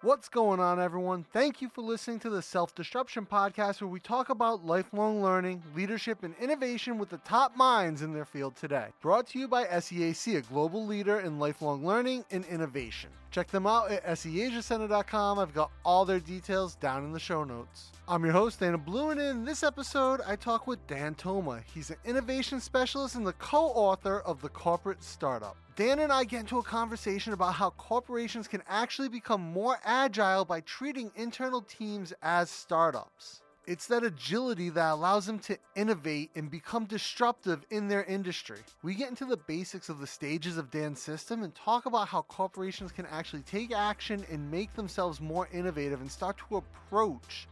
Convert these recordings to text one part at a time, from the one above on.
What's going on, everyone? Thank you for listening to the Self Disruption Podcast, where we talk about lifelong learning, leadership, and innovation with the top minds in their field today. Brought to you by SEAC, a global leader in lifelong learning and innovation. Check them out at seasiacenter.com. I've got all their details down in the show notes. I'm your host, Dana and in this episode, I talk with Dan Toma. He's an innovation specialist and the co author of The Corporate Startup. Dan and I get into a conversation about how corporations can actually become more agile by treating internal teams as startups. It's that agility that allows them to innovate and become disruptive in their industry. We get into the basics of the stages of Dan's system and talk about how corporations can actually take action and make themselves more innovative and start to approach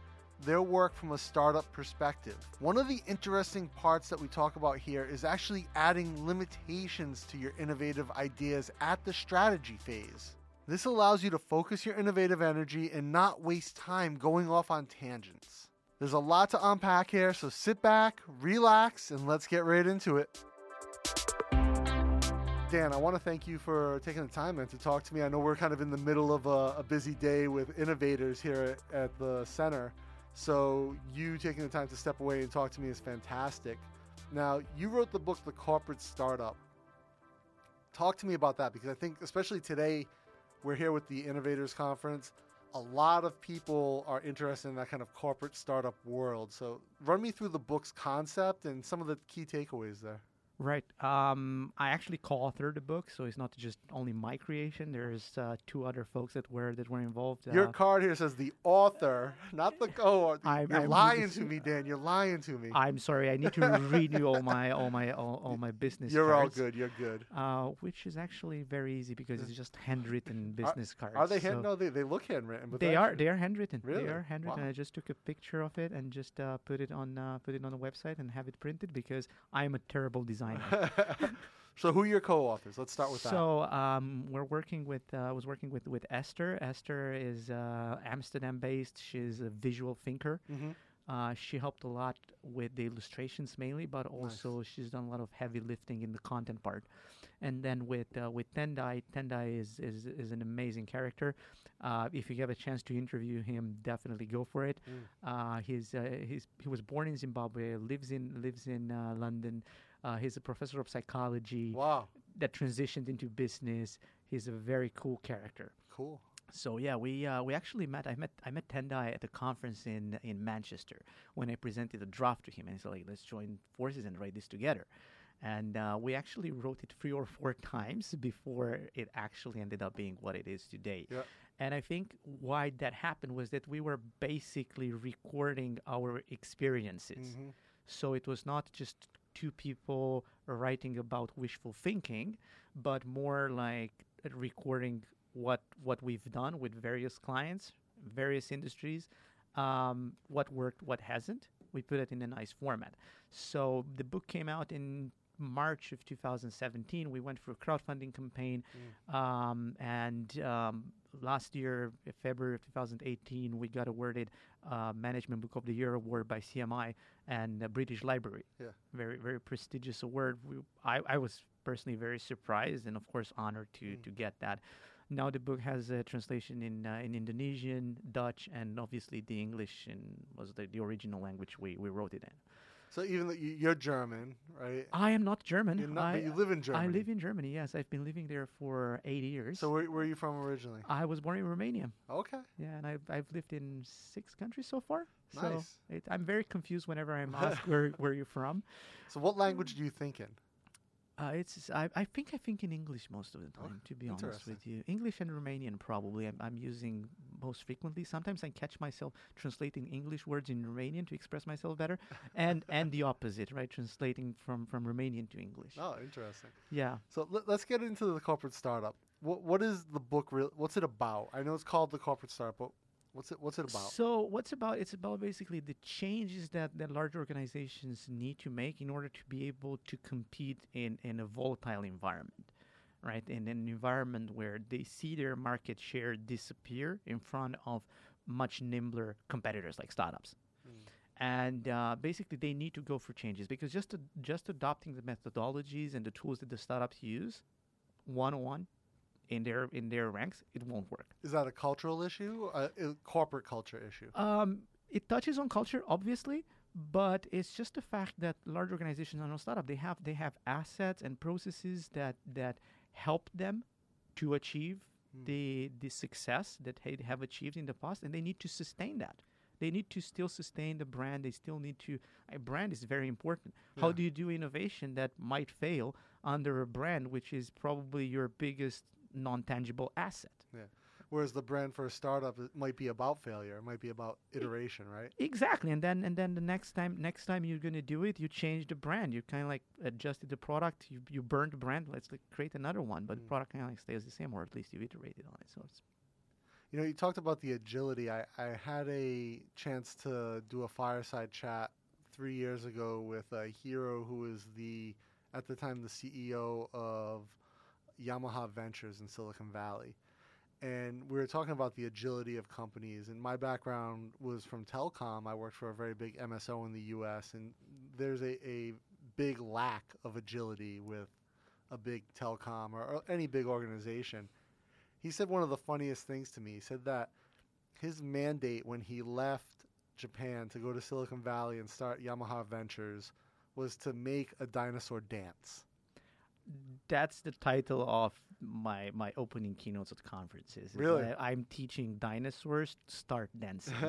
their work from a startup perspective. One of the interesting parts that we talk about here is actually adding limitations to your innovative ideas at the strategy phase. This allows you to focus your innovative energy and not waste time going off on tangents. There's a lot to unpack here, so sit back, relax, and let's get right into it. Dan, I want to thank you for taking the time and to talk to me. I know we're kind of in the middle of a, a busy day with innovators here at, at the center. So you taking the time to step away and talk to me is fantastic. Now, you wrote the book The Corporate Startup. Talk to me about that because I think especially today we're here with the Innovators Conference. A lot of people are interested in that kind of corporate startup world. So, run me through the book's concept and some of the key takeaways there. Right. Um, I actually co-authored the book, so it's not just only my creation. There's uh, two other folks that were that were involved. Your uh, card here says the author, not the co. I'm- You're I'm- lying to me, Dan. You're lying to me. I'm sorry. I need to renew all my all my all, all my business. You're all cards, good. You're good. Uh, which is actually very easy because it's just handwritten business cards. Are they so? No, they, they look handwritten. But They are they are handwritten. Really? They are handwritten. Wow. I just took a picture of it and just uh, put it on uh, put it on the website and have it printed because I'm a terrible designer. so who are your co-authors? Let's start with that. So um, we're working with uh, I was working with with Esther. Esther is uh, Amsterdam based. She's a visual thinker. Mhm. Uh, she helped a lot with the illustrations mainly, but also she's done a lot of heavy lifting in the content part. And then with uh, with Tendayi, Tendayi is, is is an amazing character. Uh, if you get a chance to interview him, definitely go for it. Mm. Uh, he's uh, he's he was born in Zimbabwe, lives in lives in uh, London. Uh, he's a professor of psychology Wow, that transitioned into business. He's a very cool character. cool. So yeah, we uh, we actually met. I met I met Tendayi at a conference in in Manchester when I presented a draft to him, and he said, like, "Let's join forces and write this together." And uh, we actually wrote it three or four times before it actually ended up being what it is today. Yeah. And I think why that happened was that we were basically recording our experiences. Mhm. So it was not just two people writing about wishful thinking, but more like recording what what we've done with various clients, various industries, um, what worked, what hasn't. We put it in a nice format. So the book came out in March of 2017. We went through a crowdfunding campaign, um, and um, last year, February of 2018, we got awarded uh, Management Book of the Year award by CMI and the British Library. Yeah. Very, very prestigious award. We, I, I was personally very surprised and, of course, honored to, Mm. to get that. Now the book has a translation in uh, in Indonesian, Dutch, and obviously the English and was the, the original language we, we wrote it in. So even though you- you're German, right? I am not German. You're not, I, but you live in Germany. I live in Germany. Yes, I've been living there for eight years. So where, where are you from originally? I was born in Romania. Okay. Yeah, and I've I've lived in six countries so far. So Nice. it, I'm very confused whenever I'm asked where where you're from. So what language do you think in? Uh, it's I, I think I think in English most of the time. to be honest with you, English and Romanian probably I'm, I'm using most frequently. Sometimes I catch myself translating English words in Romanian to express myself better, and and the opposite, right? Translating from from Romanian to English. Oh, interesting. Yeah. So let, let's get into the corporate startup. What what is the book real? What's it about? I know it's called the corporate startup, but what's it what's it about? So what's about? It's about basically the changes that that large organizations need to make in order to be able to compete in in a volatile environment, right? In an environment where they see their market share disappear in front of much nimbler competitors like startups. And uh, basically, they need to go for changes because just just adopting the methodologies and the tools that the startups use, one on one, in their in their ranks, it won't work. Is that a cultural issue, a, a corporate culture issue? Um, it touches on culture, obviously, but it's just the fact that large organizations are not startup. They have they have assets and processes that that help them to achieve the the success that they have achieved in the past, and they need to sustain that. They need to still sustain the brand. They still need to. A brand is very important. How do you do innovation that might fail under a brand, which is probably your biggest non-tangible asset? Yeah. Whereas the brand for a startup it might be about failure, it might be about iteration, right? Exactly, and then and then the next time next time you're gonna do it, you change the brand. You kind of like adjusted the product. You you burned the brand. Let's like create another one, but the Mm. product kind of like stays the same, or at least you iterated on it. So it's You know, you talked about the agility. I, I had a chance to do a fireside chat three years ago with a hero who was the, at the time, the CEO of Yamaha Ventures in Silicon Valley. And we were talking about the agility of companies. And my background was from telecom. I worked for a very big MSO in the US. And there's a, a big lack of agility with a big telecom or, or any big organization he said one of the funniest things to me. He said that his mandate when he left Japan to go to Silicon Valley and start Yamaha Ventures was to make a dinosaur dance. That's the title of my my opening keynotes at conferences. Really? that I'm teaching dinosaurs to start dancing.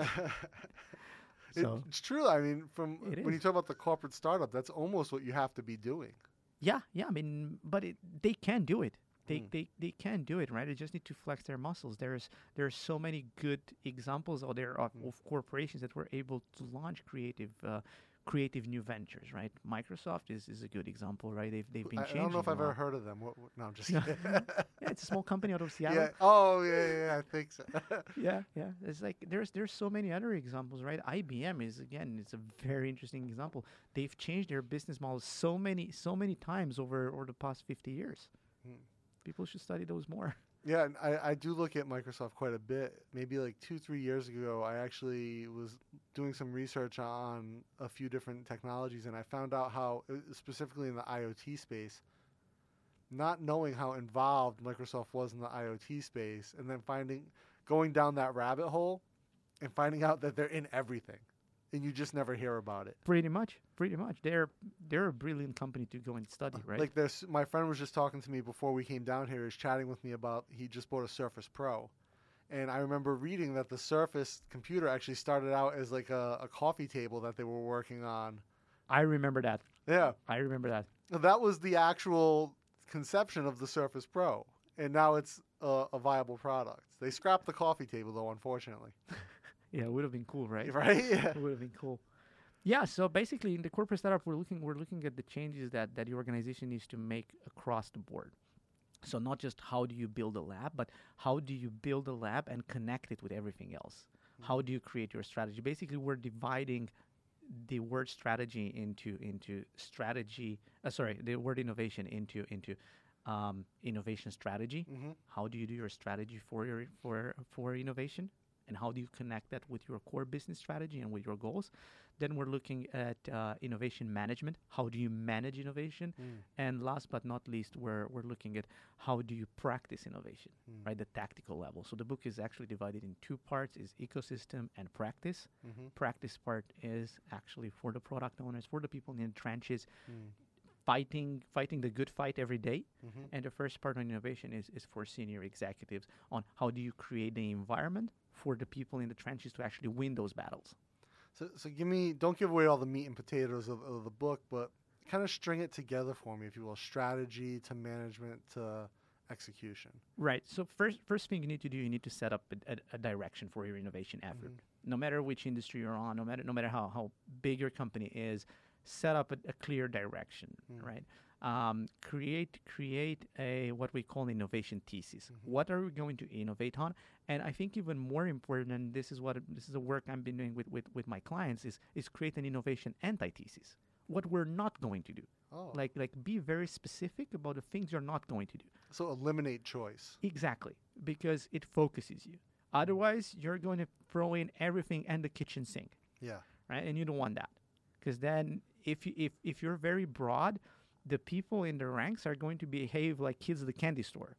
So- it's true. I mean, from when you talk about the corporate startup, that's almost what you have to be doing. yeah, yeah. I mean, but it, they can do it. They, Mm. they they can do it, right? They just need to flex their muscles. There's there's so many good examples out there of, Mm. of corporations that were able to launch creative uh, creative new ventures, right? Microsoft is, is a good example, right? They've they've been I, I don't know if I've ever heard of them. What, what, no, I'm just kidding. Yeah, it's a small company out of Seattle. yeah. Oh, yeah, yeah, yeah, I think so. yeah, yeah. It's like there's there's so many other examples, right? IBM is again, it's a very interesting example. They've changed their business model so many so many times over over the past 50 years. People should study those more. Yeah, I, I do look at Microsoft quite a bit. Maybe like two, three years ago, I actually was doing some research on a few different technologies, and I found out how, uh, specifically in the IoT space, not knowing how involved Microsoft was in the IoT space, and then finding, going down that rabbit hole, and finding out that they're in everything, and you just never hear about it. Pretty much, pretty much. They're they're a brilliant company to go and study, right? Like this, my friend was just talking to me before we came down here. He was chatting with me about he just bought a Surface Pro, and I remember reading that the Surface computer actually started out as like a, a coffee table that they were working on. I remember that. Yeah, I remember that. that was the actual conception of the Surface Pro, and now it's a, a viable product. They scrapped the coffee table though, unfortunately. Yeah, it would have been cool, right? Right? Yeah. it would have been cool. Yeah, so basically in the corporate startup we're looking we're looking at the changes that, that the organization needs to make across the board. So not just how do you build a lab, but how do you build a lab and connect it with everything else? How do you create your strategy? Basically we're dividing the word strategy into into strategy uh, sorry, the word innovation into into um, innovation strategy hmm how do you do your strategy for your for for innovation and how do you connect that with your core business strategy and with your goals then we're looking at uh, innovation management how do you manage innovation Mm. and last but not least we're, we're looking at how do you practice innovation Mm. right the tactical level so the book is actually divided in two parts is ecosystem and practice hmm practice part is actually for the product owners for the people in the trenches Mm. fighting fighting the good fight every day hmm and the first part on innovation is, is for senior executives on how do you create the environment for the people in the trenches to actually win those battles. So, so give me, don't give away all the meat and potatoes of, of the book, but kind of string it together for me, if you will. Strategy to management to execution. Right. So first first thing you need to do, you need to set up a, a, a direction for your innovation effort. Mhm. No matter which industry you're on, no matter no matter how, how big your company is, set up a, a clear direction, Mm. right? Um, create create a what we call innovation thesis. Mhm. What are we going to innovate on? And I think even more important, and this is what this is the work I've been doing with, with, with my clients, is is create an innovation antithesis. What we're not going to do. Oh, Like like be very specific about the things you're not going to do. so eliminate choice. Exactly, because it focuses you. Otherwise, you're going to throw in everything and the kitchen sink, Yeah. right? And you don't want that, because then if you if if you're very broad, the people in the ranks are going to behave like kids at the candy store.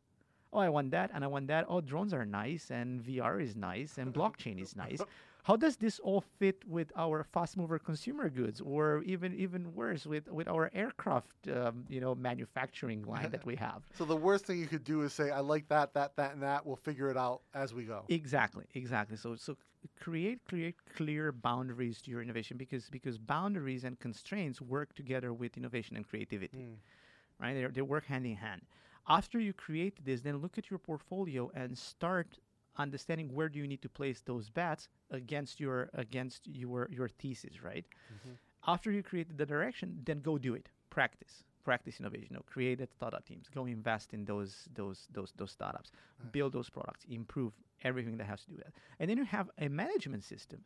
Oh, I want that and I want that. Oh, drones are nice and VR is nice and blockchain is nice. How does this all fit with our fast mover consumer goods, or even even worse with with our aircraft, um, you know, manufacturing line that we have? So the worst thing you could do is say, "I like that, that, that, and that." We'll figure it out as we go. Exactly, exactly. So so create create clear boundaries to your innovation because because boundaries and constraints work together with innovation and creativity, hmm. right? They they work hand in hand. After you create this, then look at your portfolio and start understanding where do you need to place those bets against your against your your thesis, right? Mm-hmm. After you create the direction, then go do it. Practice. Practice innovation. Create that startup teams. Go invest in those those those those startups. Build those products. Improve everything that has to do with that. And then you have a management system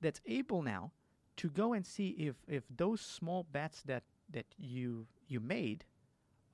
that's able now to go and see if if those small bets that that you you made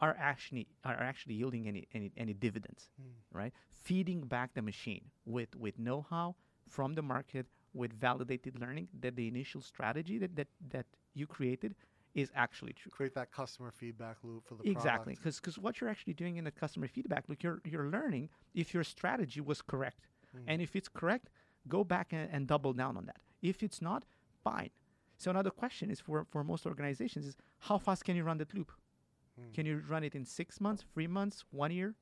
are actually are actually yielding any any, any dividends, hmm. right? Feeding back the machine with with know-how from the market, with validated learning that the initial strategy that that, that you created is actually true. Create that customer feedback loop for the Exactly, product. because what you're actually doing in the customer feedback, look, you're you're learning if your strategy was correct, mm-hmm. and if it's correct, go back and, and double down on that. If it's not, fine. So another question is for for most organizations is how fast can you run that loop? Hmm. Can you run it in six months, three months, one year?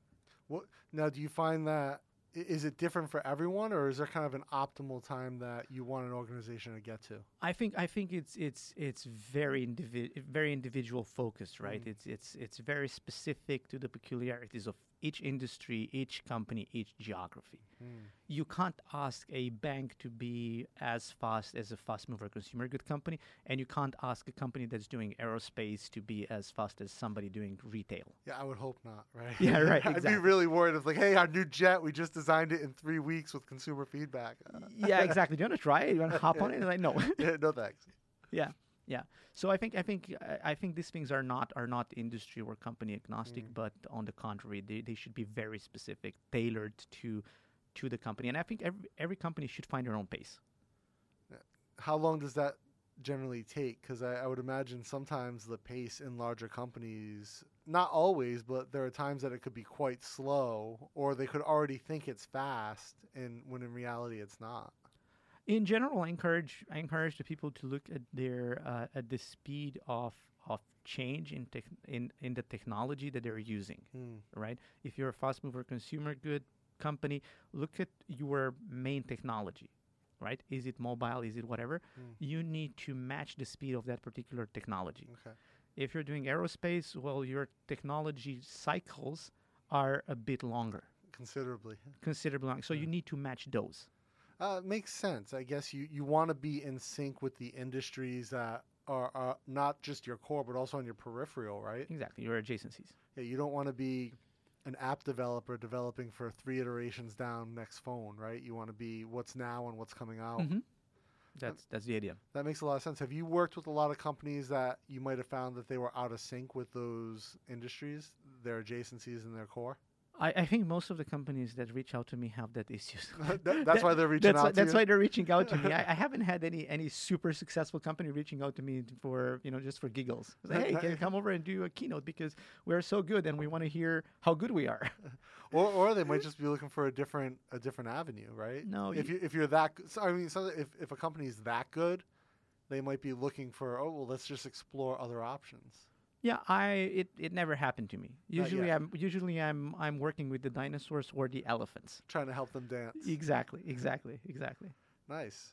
What now? Do you find that is it different for everyone, or is there kind of an optimal time that you want an organization to get to? I think I think it's it's it's very indivi- very individual focused, right? Mm-hmm. It's it's it's very specific to the peculiarities of each industry, each company, each geography. Hmm. You can't ask a bank to be as fast as a fast mover consumer good company, and you can't ask a company that's doing aerospace to be as fast as somebody doing retail. Yeah, I would hope not, right? Yeah, right, I'd be really worried if like, hey, our new jet, we just designed it in three weeks with consumer feedback. Yeah, exactly. Do you want to try it? You want to hop on it? And like, no. yeah, no thanks. yeah yeah so i think i think I- think these things are not are not industry or company agnostic mm. but on the contrary they, they should be very specific tailored to to the company and i think every, every company should find their own pace uh, How long does that generally take? Because I, I would imagine sometimes the pace in larger companies, not always, but there are times that it could be quite slow, or they could already think it's fast, and when in reality it's not. In general i encourage i encourage the people to look at their uh, at the speed of of change in tech, in in the technology that they're using right? If you're a fast mover consumer good company look at your main technology right? Is it mobile? Is it whatever? You need to match the speed of that particular technology. Okay. if you're doing aerospace well your technology cycles are a bit longer. Considerably. considerably long so you need to match those Uh, it makes sense. I guess you, you want to be in sync with the industries that are, are not just your core, but also on your peripheral, right? exactly your adjacencies Yeah, you don't want to be an app developer developing for three iterations down next phone, right? You want to be what's now and what's coming out. Mhm. that's that's the idea That makes a lot of sense. Have you worked with a lot of companies that you might have found that they were out of sync with those industries, their adjacencies and their core? I, I think most of the companies that reach out to me have that issues. That- that's why they're reaching that's out why, to That's you? why they're reaching out to me. I, I haven't had any any super successful company reaching out to me for you know just for giggles. Like, hey, can you come over and do a keynote because we're so good and we want to hear how good we are. Or, or they might just be looking for a different a different avenue, right? No, if you- if you're that, so, I mean, so if if a company is that good, they might be looking for oh well, let's just explore other options. Yeah, I it, it never happened to me. Usually. I'm usually I'm I'm working with the dinosaurs or the elephants. Trying to help them dance. Exactly, exactly, exactly. Nice.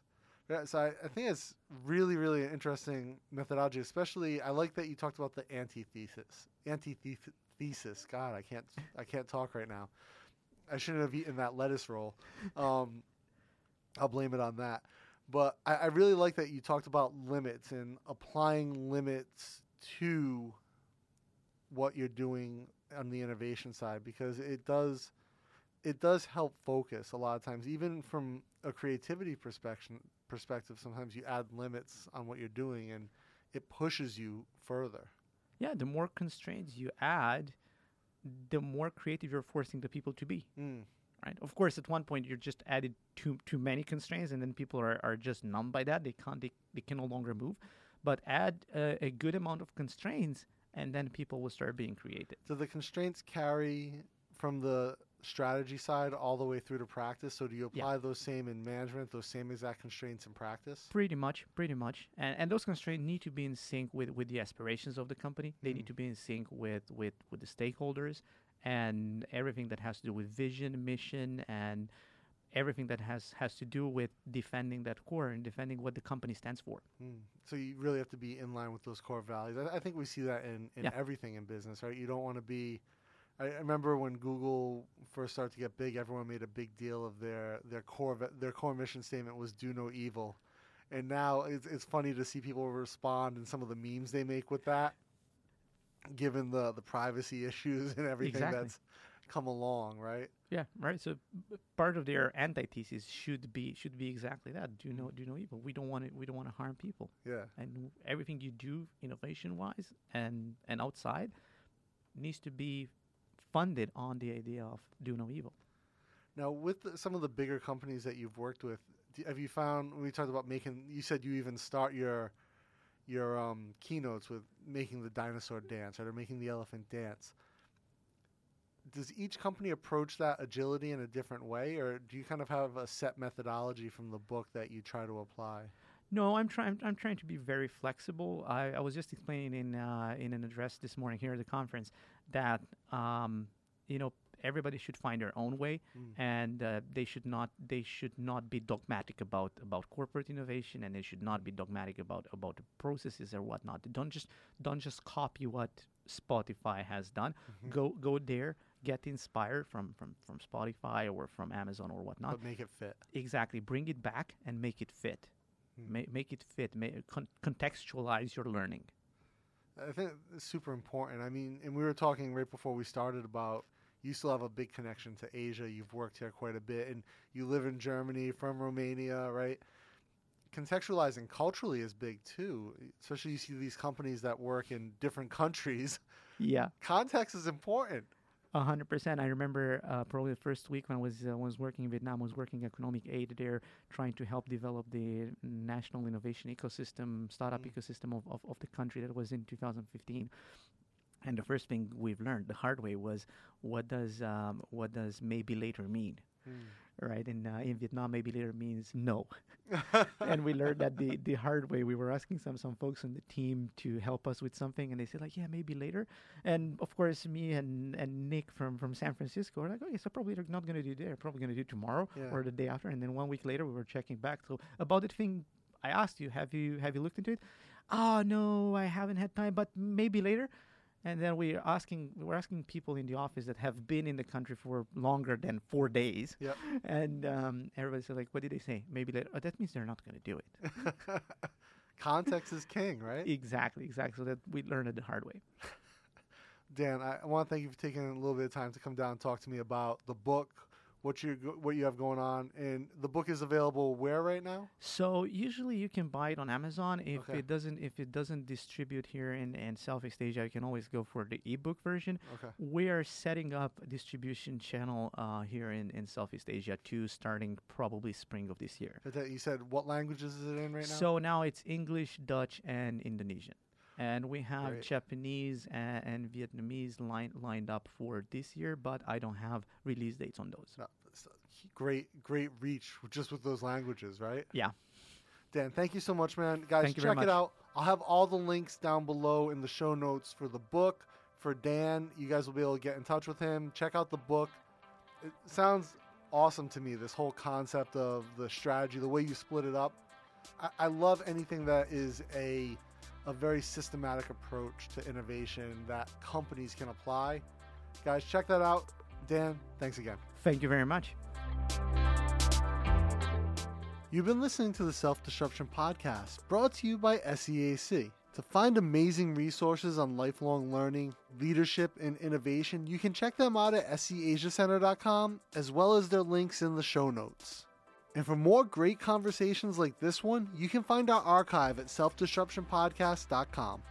Yeah, so I, I think it's really, really interesting methodology. Especially, I like that you talked about the antithesis. Antithesis. God, I can't, I can't talk right now. I shouldn't have eaten that lettuce roll. Um, I'll blame it on that. But I, I really like that you talked about limits and applying limits to what you're doing on the innovation side because it does it does help focus a lot of times even from a creativity perspective perspective sometimes you add limits on what you're doing and it pushes you further Yeah, the more constraints you add, the more creative you're forcing the people to be. mm. right? Of course, at one point you're just added too too many constraints, and then people are, are just numb by that. They can't they, they can no longer move. But add a, a good amount of constraints, and then people will start being created. do the constraints carry from the strategy side all the way through to practice. So do you Yeah. apply those same in management, those same exact constraints in practice? Pretty much, pretty much, and and those constraints need to be in sync with with the aspirations of the company. They need Mm. to be in sync with with with the stakeholders and everything that has to do with vision, mission, and everything that has has to do with defending that core and defending what the company stands for. Mm. So you really have to be in line with those core values. I, I think we see that in, in Yeah. everything in business, right? You don't want to be. I, I remember when Google first started to get big, everyone made a big deal of their their core their core mission statement was "Do no evil," and now it's it's funny to see people respond and some of the memes they make with that, given the the privacy issues and everything Exactly. that's come along, right? Yeah, right. So part of their antithesis should be should be exactly that. Do no do no evil. We don't want to we don't want to harm people. Yeah. and w- everything you do innovation wise and and outside needs to be funded on the idea of do no evil Now, with the, some of the bigger companies that you've worked with, do, have you found when we talked about making? You said you even start your your um, keynotes with making the dinosaur dance, right, or making the elephant dance. Does each company approach that agility in a different way, or do you kind of have a set methodology from the book that you try to apply? no i'm trying i'm trying to be very flexible i, I was just explaining in uh, in an address this morning here at the conference that um, you know everybody should find their own way Mm. and uh, they should not they should not be dogmatic about about corporate innovation and they should not be dogmatic about about the processes or whatnot don't just don't just copy what spotify has done Mm-hmm. go go there get inspired from from from spotify or from amazon or whatnot But make it fit. exactly bring it back and make it fit Hmm. Ma- make it fit ma- con- contextualize your learning I think it's super important. I mean, and we were talking right before we started about you still have a big connection to Asia. You've worked here quite a bit, and you live in Germany from Romania, right? Contextualizing culturally is big too, especially you see these companies that work in different countries. yeah Context is important. A hundred percent. I remember uh, probably the first week when I was uh, was working in Vietnam, I was working economic aid there, trying to help develop the national innovation ecosystem, startup Mm. ecosystem of, of, of the country. That was in 2015. And the first thing we've learned the hard way was what does um, what does maybe later mean, right? And uh, in Vietnam, maybe later means no. and we learned that the, the hard way. We were asking some some folks on the team to help us with something, and they said like, yeah, maybe later. And of course, me and, and Nick from, from San Francisco are like, okay, so probably they're not going to do there. Probably going to do tomorrow Yeah. or the day after. And then one week later, we were checking back. So about the thing I asked you, have you have you looked into it? Oh no, I haven't had time, but maybe later. And then we are asking we're asking people in the office that have been in the country for longer than four days. Yep. And um, everybody said like, what did they say? Maybe later. Oh, that means they're not going to do it. Context is king, right? exactly, exactly. So that we learned it the hard way. Dan, I, I want to thank you for taking a little bit of time to come down and talk to me about the book, what you what you have going on, and the book is available where right now? So usually you can buy it on Amazon. If Okay. it doesn't if it doesn't distribute here in, in Southeast Asia, you can always go for the ebook version. Okay. We are setting up a distribution channel uh, here in, in Southeast Asia too, starting probably spring of this year. You said what languages is it in right now? So now it's English, Dutch, and Indonesian. And we have Great. Japanese and, and Vietnamese line, lined up for this year, but I don't have release dates on those. No, great, great reach just with those languages, right? Yeah. Dan, thank you so much, man. Guys, Thank check it out. I'll have all the links down below in the show notes for the book. For Dan, you guys will be able to get in touch with him. Check out the book. It sounds awesome to me, this whole concept of the strategy, the way you split it up. I, I love anything that is a a very systematic approach to innovation that companies can apply. Guys, check that out. Dan, thanks again. Thank you very much. You've been listening to the Self Disruption Podcast, brought to you by SEAC. To find amazing resources on lifelong learning, leadership, and innovation, you can check them out at seasiacenter.com, as well as their links in the show notes. And for more great conversations like this one, you can find our archive at selfdisruptionpodcast.com.